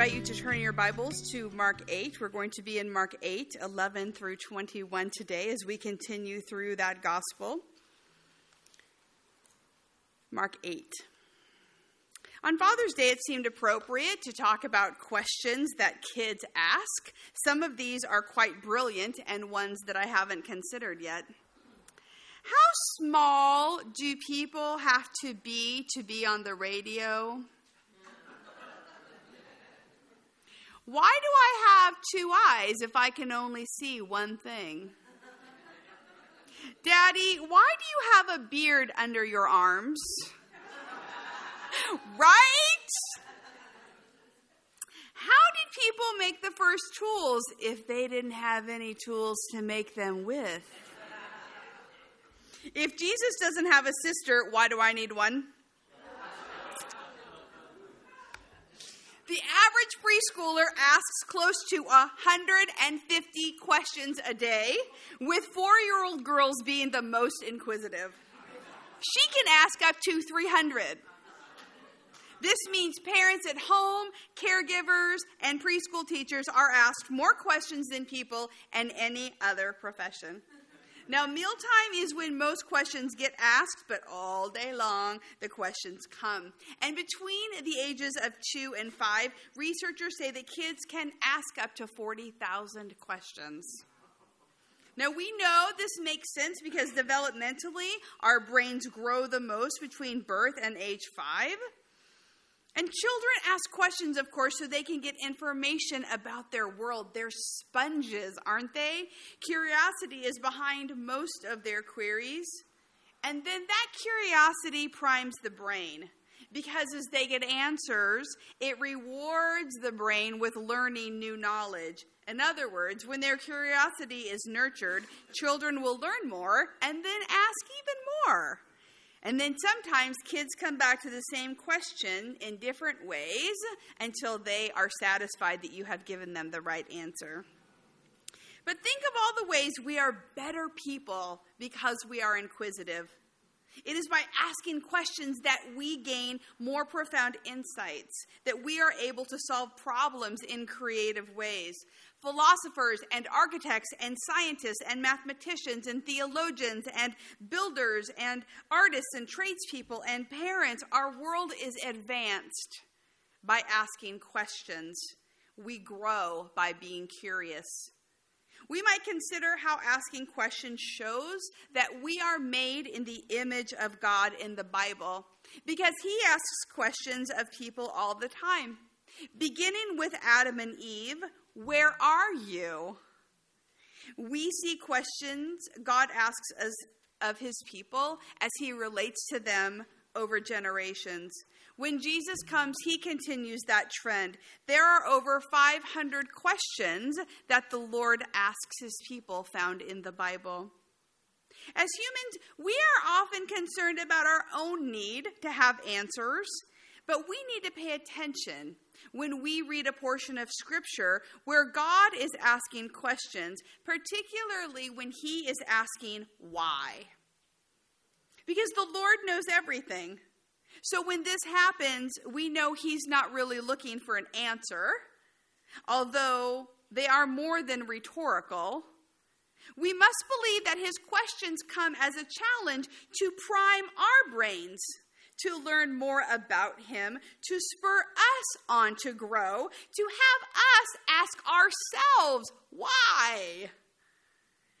invite you to turn your Bibles to Mark 8. We're going to be in Mark 8, 11 through 21 today as we continue through that gospel. Mark 8. On Father's Day, it seemed appropriate to talk about questions that kids ask. Some of these are quite brilliant and ones that I haven't considered yet. How small do people have to be to be on the radio? Why do I have two eyes if I can only see one thing? Daddy, why do you have a beard under your arms? right? How did people make the first tools if they didn't have any tools to make them with? If Jesus doesn't have a sister, why do I need one? The average preschooler asks close to 150 questions a day, with four year old girls being the most inquisitive. She can ask up to 300. This means parents at home, caregivers, and preschool teachers are asked more questions than people in any other profession. Now, mealtime is when most questions get asked, but all day long the questions come. And between the ages of two and five, researchers say that kids can ask up to 40,000 questions. Now, we know this makes sense because developmentally, our brains grow the most between birth and age five. And children ask questions, of course, so they can get information about their world. They're sponges, aren't they? Curiosity is behind most of their queries. And then that curiosity primes the brain because as they get answers, it rewards the brain with learning new knowledge. In other words, when their curiosity is nurtured, children will learn more and then ask even more. And then sometimes kids come back to the same question in different ways until they are satisfied that you have given them the right answer. But think of all the ways we are better people because we are inquisitive. It is by asking questions that we gain more profound insights, that we are able to solve problems in creative ways. Philosophers and architects and scientists and mathematicians and theologians and builders and artists and tradespeople and parents, our world is advanced by asking questions. We grow by being curious. We might consider how asking questions shows that we are made in the image of God in the Bible because He asks questions of people all the time. Beginning with Adam and Eve, where are you? We see questions God asks us of his people as he relates to them over generations. When Jesus comes, he continues that trend. There are over 500 questions that the Lord asks his people found in the Bible. As humans, we are often concerned about our own need to have answers, but we need to pay attention when we read a portion of Scripture where God is asking questions, particularly when He is asking why. Because the Lord knows everything. So when this happens, we know He's not really looking for an answer, although they are more than rhetorical. We must believe that his questions come as a challenge to prime our brains to learn more about Him, to spur us on to grow, to have us ask ourselves, why?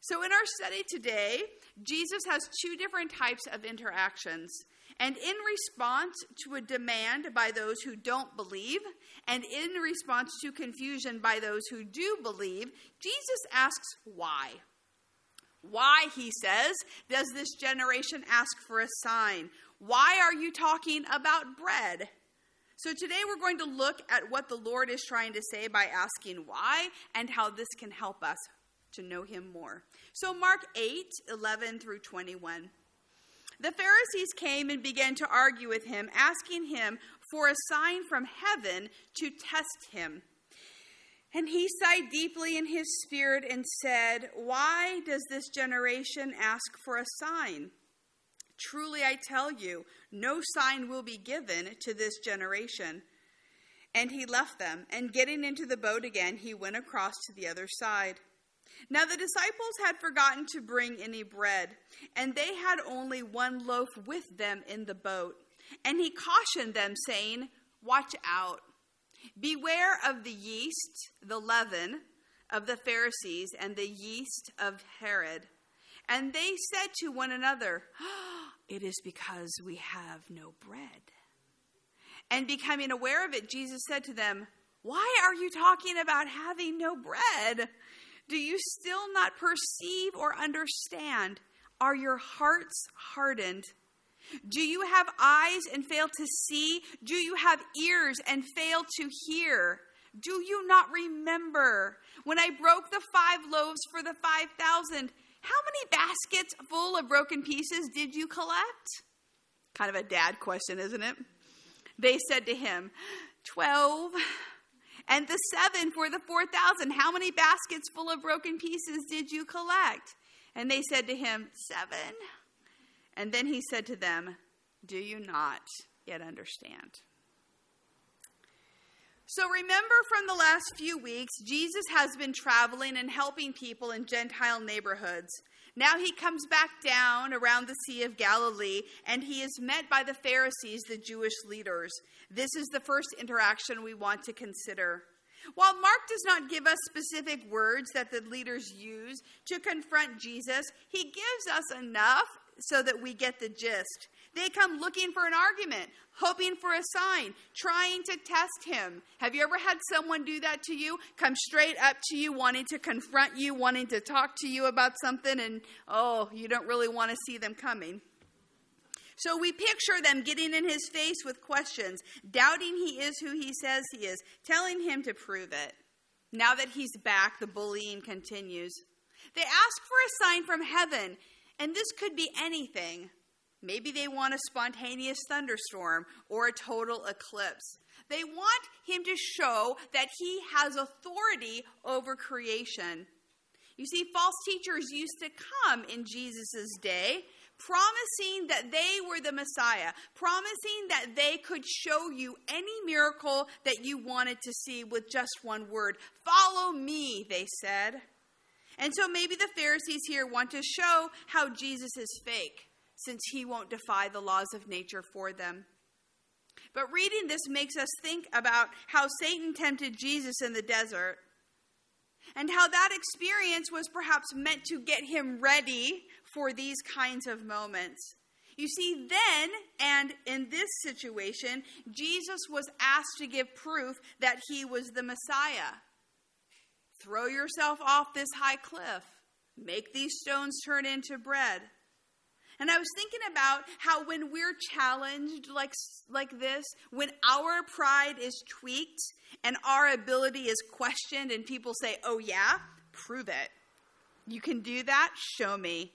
So, in our study today, Jesus has two different types of interactions. And in response to a demand by those who don't believe, and in response to confusion by those who do believe, Jesus asks why. Why, he says, does this generation ask for a sign? Why are you talking about bread? So, today we're going to look at what the Lord is trying to say by asking why and how this can help us to know Him more. So, Mark 8 11 through 21. The Pharisees came and began to argue with him, asking him for a sign from heaven to test him. And he sighed deeply in his spirit and said, Why does this generation ask for a sign? Truly I tell you, no sign will be given to this generation. And he left them, and getting into the boat again, he went across to the other side. Now the disciples had forgotten to bring any bread, and they had only one loaf with them in the boat. And he cautioned them, saying, Watch out. Beware of the yeast, the leaven of the Pharisees, and the yeast of Herod. And they said to one another, It is because we have no bread. And becoming aware of it, Jesus said to them, Why are you talking about having no bread? Do you still not perceive or understand? Are your hearts hardened? Do you have eyes and fail to see? Do you have ears and fail to hear? Do you not remember when I broke the five loaves for the 5,000? How many baskets full of broken pieces did you collect? Kind of a dad question, isn't it? They said to him, Twelve. And the seven for the 4,000, how many baskets full of broken pieces did you collect? And they said to him, Seven. And then he said to them, Do you not yet understand? So remember from the last few weeks, Jesus has been traveling and helping people in Gentile neighborhoods. Now he comes back down around the Sea of Galilee and he is met by the Pharisees, the Jewish leaders. This is the first interaction we want to consider. While Mark does not give us specific words that the leaders use to confront Jesus, he gives us enough so that we get the gist. They come looking for an argument, hoping for a sign, trying to test him. Have you ever had someone do that to you? Come straight up to you, wanting to confront you, wanting to talk to you about something, and oh, you don't really want to see them coming. So we picture them getting in his face with questions, doubting he is who he says he is, telling him to prove it. Now that he's back, the bullying continues. They ask for a sign from heaven, and this could be anything. Maybe they want a spontaneous thunderstorm or a total eclipse. They want him to show that he has authority over creation. You see, false teachers used to come in Jesus' day promising that they were the Messiah, promising that they could show you any miracle that you wanted to see with just one word. Follow me, they said. And so maybe the Pharisees here want to show how Jesus is fake, since he won't defy the laws of nature for them. But reading this makes us think about how Satan tempted Jesus in the desert and how that experience was perhaps meant to get him ready for these kinds of moments. You see, then and in this situation, Jesus was asked to give proof that he was the Messiah. Throw yourself off this high cliff, make these stones turn into bread. And I was thinking about how when we're challenged like, like this, when our pride is tweaked and our ability is questioned, and people say, Oh, yeah, prove it. You can do that? Show me.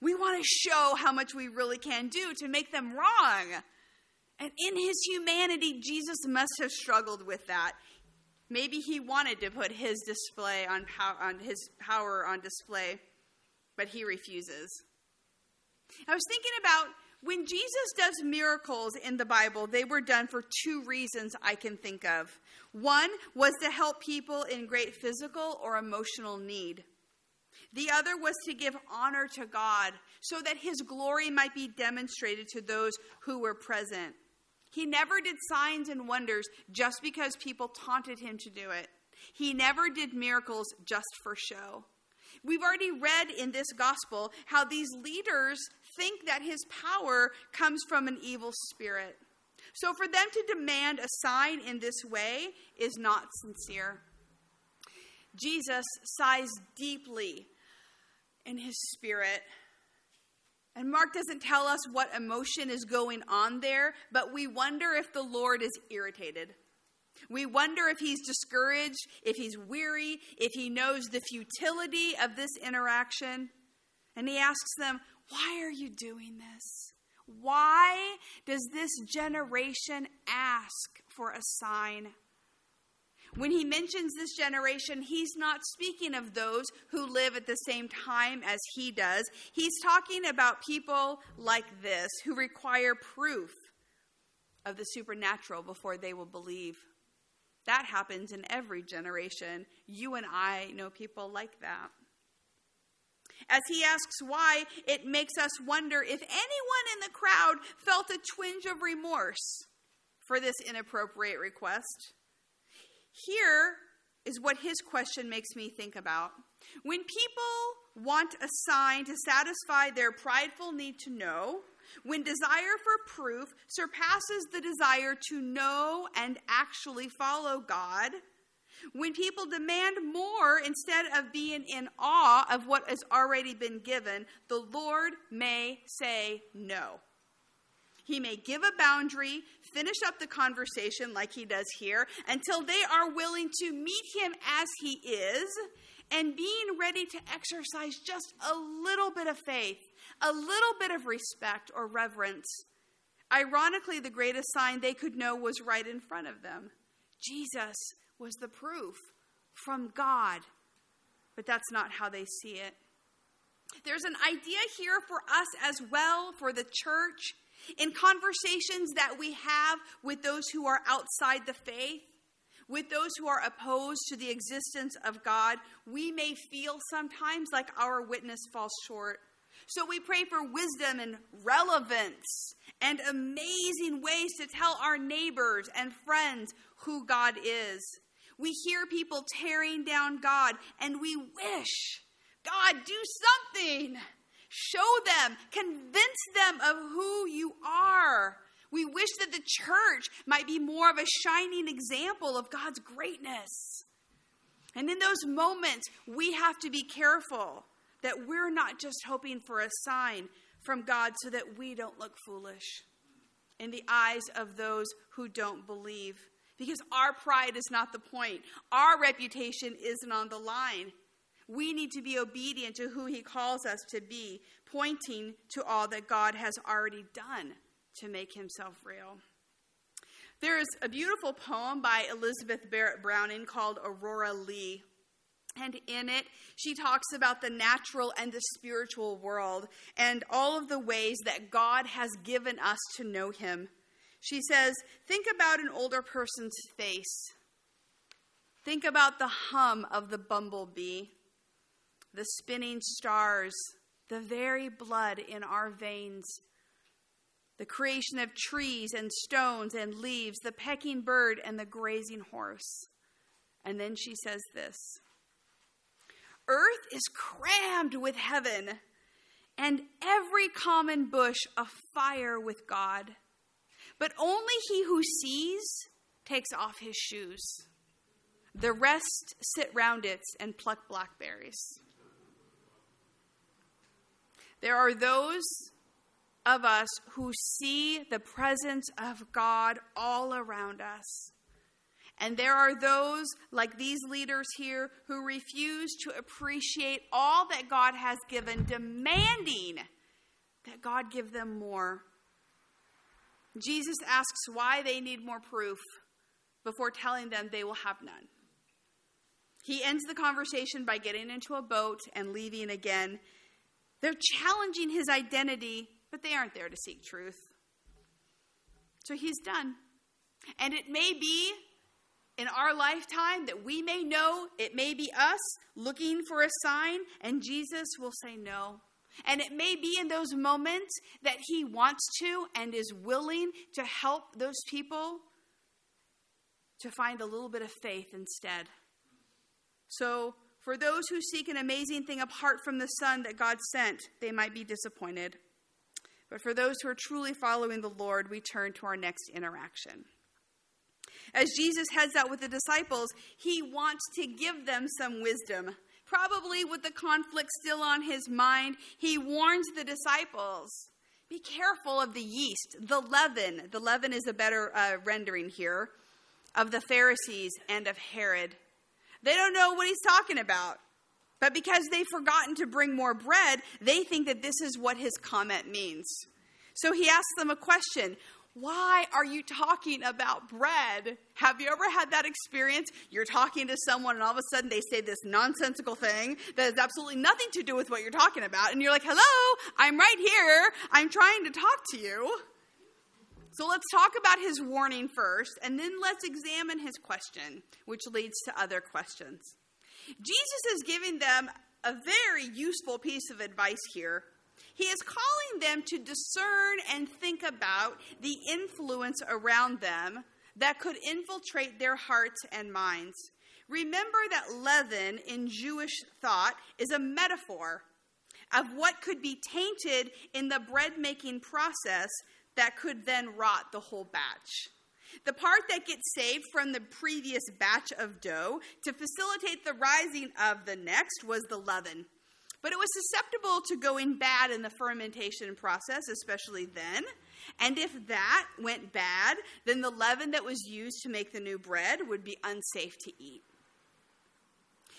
We want to show how much we really can do to make them wrong. And in his humanity, Jesus must have struggled with that. Maybe he wanted to put his display on, pow- on his power on display, but he refuses. I was thinking about when Jesus does miracles in the Bible, they were done for two reasons I can think of. One was to help people in great physical or emotional need. The other was to give honor to God so that his glory might be demonstrated to those who were present. He never did signs and wonders just because people taunted him to do it. He never did miracles just for show. We've already read in this gospel how these leaders think that his power comes from an evil spirit. So for them to demand a sign in this way is not sincere. Jesus sighs deeply in his spirit. And Mark doesn't tell us what emotion is going on there, but we wonder if the Lord is irritated. We wonder if he's discouraged, if he's weary, if he knows the futility of this interaction. And he asks them, Why are you doing this? Why does this generation ask for a sign? When he mentions this generation, he's not speaking of those who live at the same time as he does. He's talking about people like this who require proof of the supernatural before they will believe. That happens in every generation. You and I know people like that. As he asks why, it makes us wonder if anyone in the crowd felt a twinge of remorse for this inappropriate request. Here is what his question makes me think about. When people want a sign to satisfy their prideful need to know, when desire for proof surpasses the desire to know and actually follow God, when people demand more instead of being in awe of what has already been given, the Lord may say no. He may give a boundary, finish up the conversation like he does here, until they are willing to meet him as he is and being ready to exercise just a little bit of faith, a little bit of respect or reverence. Ironically, the greatest sign they could know was right in front of them. Jesus was the proof from God. But that's not how they see it. There's an idea here for us as well, for the church, in conversations that we have with those who are outside the faith, with those who are opposed to the existence of God, we may feel sometimes like our witness falls short. So we pray for wisdom and relevance and amazing ways to tell our neighbors and friends who God is. We hear people tearing down God and we wish, God, do something. Show them, convince them of who you are. We wish that the church might be more of a shining example of God's greatness. And in those moments, we have to be careful that we're not just hoping for a sign from God so that we don't look foolish in the eyes of those who don't believe. Because our pride is not the point, our reputation isn't on the line. We need to be obedient to who He calls us to be, pointing to all that God has already done to make Himself real. There is a beautiful poem by Elizabeth Barrett Browning called Aurora Leigh. And in it, she talks about the natural and the spiritual world and all of the ways that God has given us to know Him. She says, Think about an older person's face. Think about the hum of the bumblebee, the spinning stars, the very blood in our veins, the creation of trees and stones and leaves, the pecking bird and the grazing horse. And then she says this Earth is crammed with heaven, and every common bush afire with God. But only he who sees takes off his shoes. The rest sit round it and pluck blackberries. There are those of us who see the presence of God all around us. And there are those, like these leaders here, who refuse to appreciate all that God has given, demanding that God give them more. Jesus asks why they need more proof before telling them they will have none. He ends the conversation by getting into a boat and leaving again. They're challenging his identity, but they aren't there to seek truth. So he's done. And it may be in our lifetime that we may know it may be us looking for a sign, and Jesus will say no. And it may be in those moments that He wants to and is willing to help those people to find a little bit of faith instead. So, for those who seek an amazing thing apart from the Son that God sent, they might be disappointed. But for those who are truly following the Lord, we turn to our next interaction. As Jesus heads out with the disciples, he wants to give them some wisdom probably with the conflict still on his mind, he warns the disciples be careful of the yeast, the leaven. The leaven is a better uh, rendering here of the Pharisees and of Herod. They don't know what he's talking about. But because they've forgotten to bring more bread, they think that this is what his comment means. So he asks them a question why are you talking about bread? Have you ever had that experience? You're talking to someone and all of a sudden they say this nonsensical thing that has absolutely nothing to do with what you're talking about. And you're like, hello, I'm right here. I'm trying to talk to you. So let's talk about his warning first, and then let's examine his question, which leads to other questions. Jesus is giving them a very useful piece of advice here. He is calling them to discern and think about the influence around them that could infiltrate their hearts and minds. Remember that leaven in Jewish thought is a metaphor of what could be tainted in the bread making process that could then rot the whole batch. The part that gets saved from the previous batch of dough to facilitate the rising of the next was the leaven. But it was susceptible to going bad in the fermentation process, especially then. And if that went bad, then the leaven that was used to make the new bread would be unsafe to eat.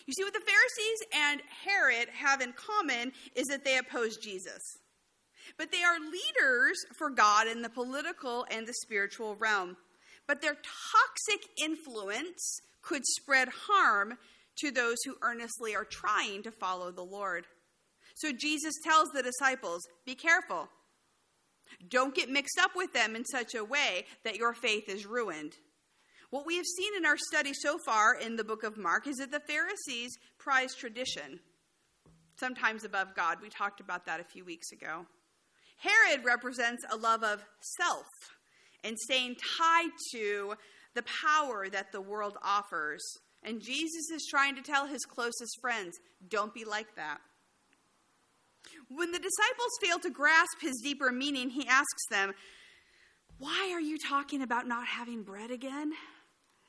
You see, what the Pharisees and Herod have in common is that they oppose Jesus. But they are leaders for God in the political and the spiritual realm. But their toxic influence could spread harm to those who earnestly are trying to follow the Lord. So Jesus tells the disciples be careful. Don't get mixed up with them in such a way that your faith is ruined. What we have seen in our study so far in the book of Mark is that the Pharisees prize tradition, sometimes above God. We talked about that a few weeks ago. Herod represents a love of self and staying tied to the power that the world offers. And Jesus is trying to tell his closest friends don't be like that. When the disciples fail to grasp his deeper meaning, he asks them, Why are you talking about not having bread again?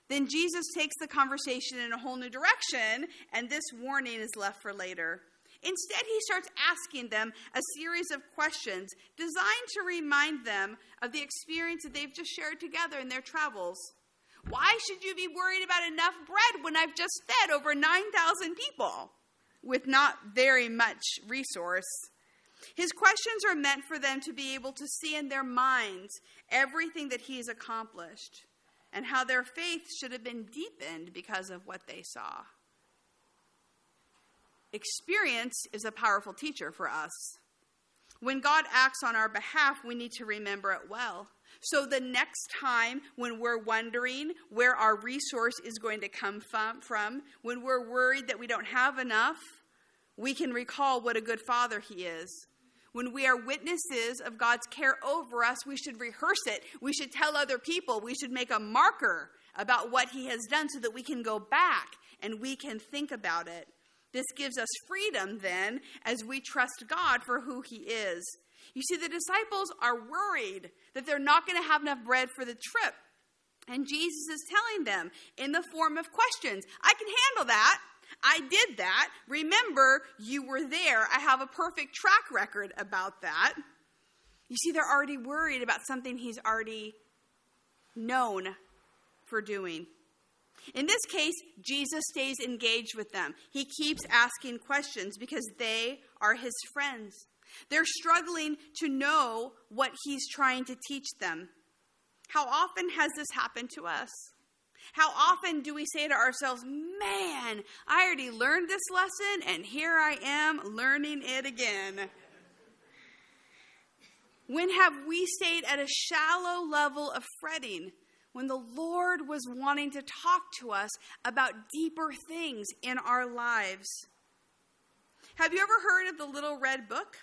Then Jesus takes the conversation in a whole new direction, and this warning is left for later. Instead, he starts asking them a series of questions designed to remind them of the experience that they've just shared together in their travels. Why should you be worried about enough bread when I've just fed over 9,000 people with not very much resource? His questions are meant for them to be able to see in their minds everything that he's accomplished and how their faith should have been deepened because of what they saw. Experience is a powerful teacher for us. When God acts on our behalf, we need to remember it well. So the next time when we're wondering where our resource is going to come from, when we're worried that we don't have enough, we can recall what a good father he is. When we are witnesses of God's care over us, we should rehearse it. We should tell other people. We should make a marker about what he has done so that we can go back and we can think about it. This gives us freedom then as we trust God for who He is. You see, the disciples are worried that they're not going to have enough bread for the trip. And Jesus is telling them in the form of questions I can handle that. I did that. Remember, you were there. I have a perfect track record about that. You see, they're already worried about something he's already known for doing. In this case, Jesus stays engaged with them. He keeps asking questions because they are his friends. They're struggling to know what he's trying to teach them. How often has this happened to us? How often do we say to ourselves, Man, I already learned this lesson, and here I am learning it again? When have we stayed at a shallow level of fretting when the Lord was wanting to talk to us about deeper things in our lives. Have you ever heard of the Little Red Book?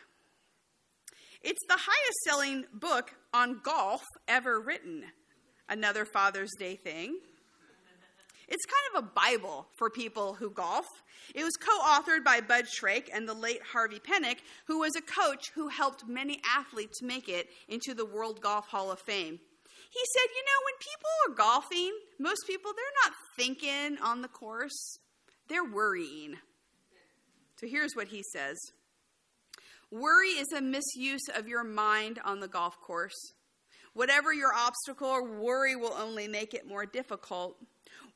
It's the highest selling book on golf ever written. Another Father's Day thing. It's kind of a Bible for people who golf. It was co authored by Bud Shrake and the late Harvey Penick, who was a coach who helped many athletes make it into the World Golf Hall of Fame. He said, You know, when people are golfing, most people, they're not thinking on the course, they're worrying. So here's what he says Worry is a misuse of your mind on the golf course. Whatever your obstacle, or worry will only make it more difficult.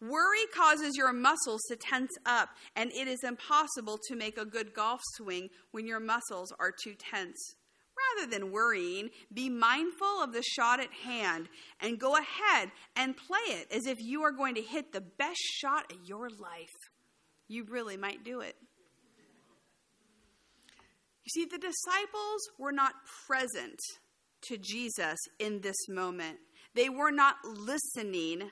Worry causes your muscles to tense up, and it is impossible to make a good golf swing when your muscles are too tense. Rather than worrying, be mindful of the shot at hand and go ahead and play it as if you are going to hit the best shot of your life. You really might do it. You see, the disciples were not present to Jesus in this moment. They were not listening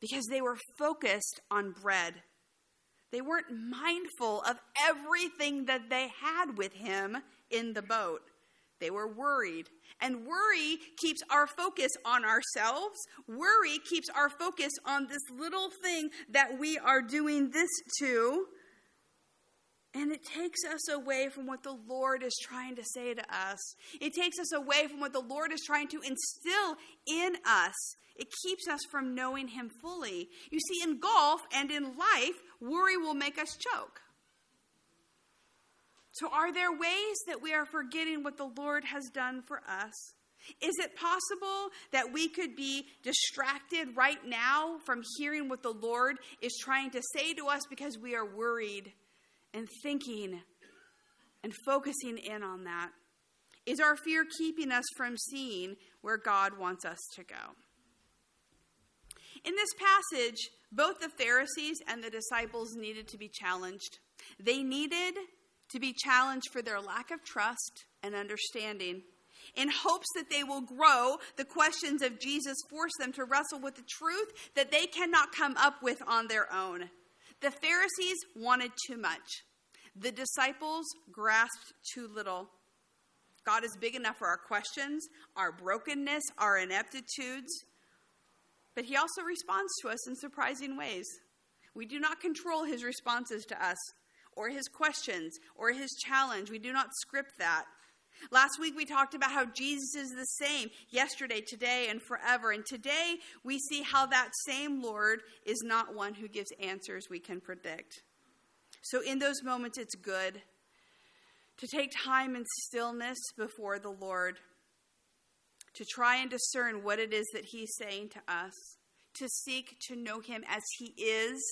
because they were focused on bread. They weren't mindful of everything that they had with him in the boat. They were worried. And worry keeps our focus on ourselves. Worry keeps our focus on this little thing that we are doing this to. And it takes us away from what the Lord is trying to say to us. It takes us away from what the Lord is trying to instill in us. It keeps us from knowing Him fully. You see, in golf and in life, worry will make us choke. So, are there ways that we are forgetting what the Lord has done for us? Is it possible that we could be distracted right now from hearing what the Lord is trying to say to us because we are worried and thinking and focusing in on that? Is our fear keeping us from seeing where God wants us to go? In this passage, both the Pharisees and the disciples needed to be challenged. They needed to be challenged for their lack of trust and understanding. In hopes that they will grow, the questions of Jesus force them to wrestle with the truth that they cannot come up with on their own. The Pharisees wanted too much, the disciples grasped too little. God is big enough for our questions, our brokenness, our ineptitudes, but He also responds to us in surprising ways. We do not control His responses to us or his questions or his challenge. We do not script that. Last week we talked about how Jesus is the same yesterday, today, and forever. And today we see how that same Lord is not one who gives answers we can predict. So in those moments, it's good to take time in stillness before the Lord, to try and discern what it is that He's saying to us, to seek to know Him as He is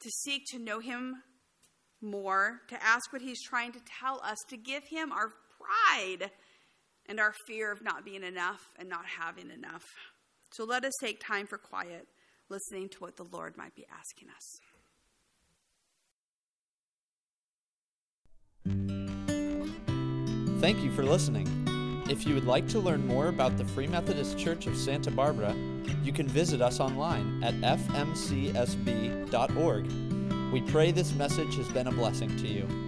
to seek to know Him more, to ask what He's trying to tell us, to give Him our pride and our fear of not being enough and not having enough. So let us take time for quiet, listening to what the Lord might be asking us. Thank you for listening. If you would like to learn more about the Free Methodist Church of Santa Barbara, you can visit us online at fmcsb.org. We pray this message has been a blessing to you.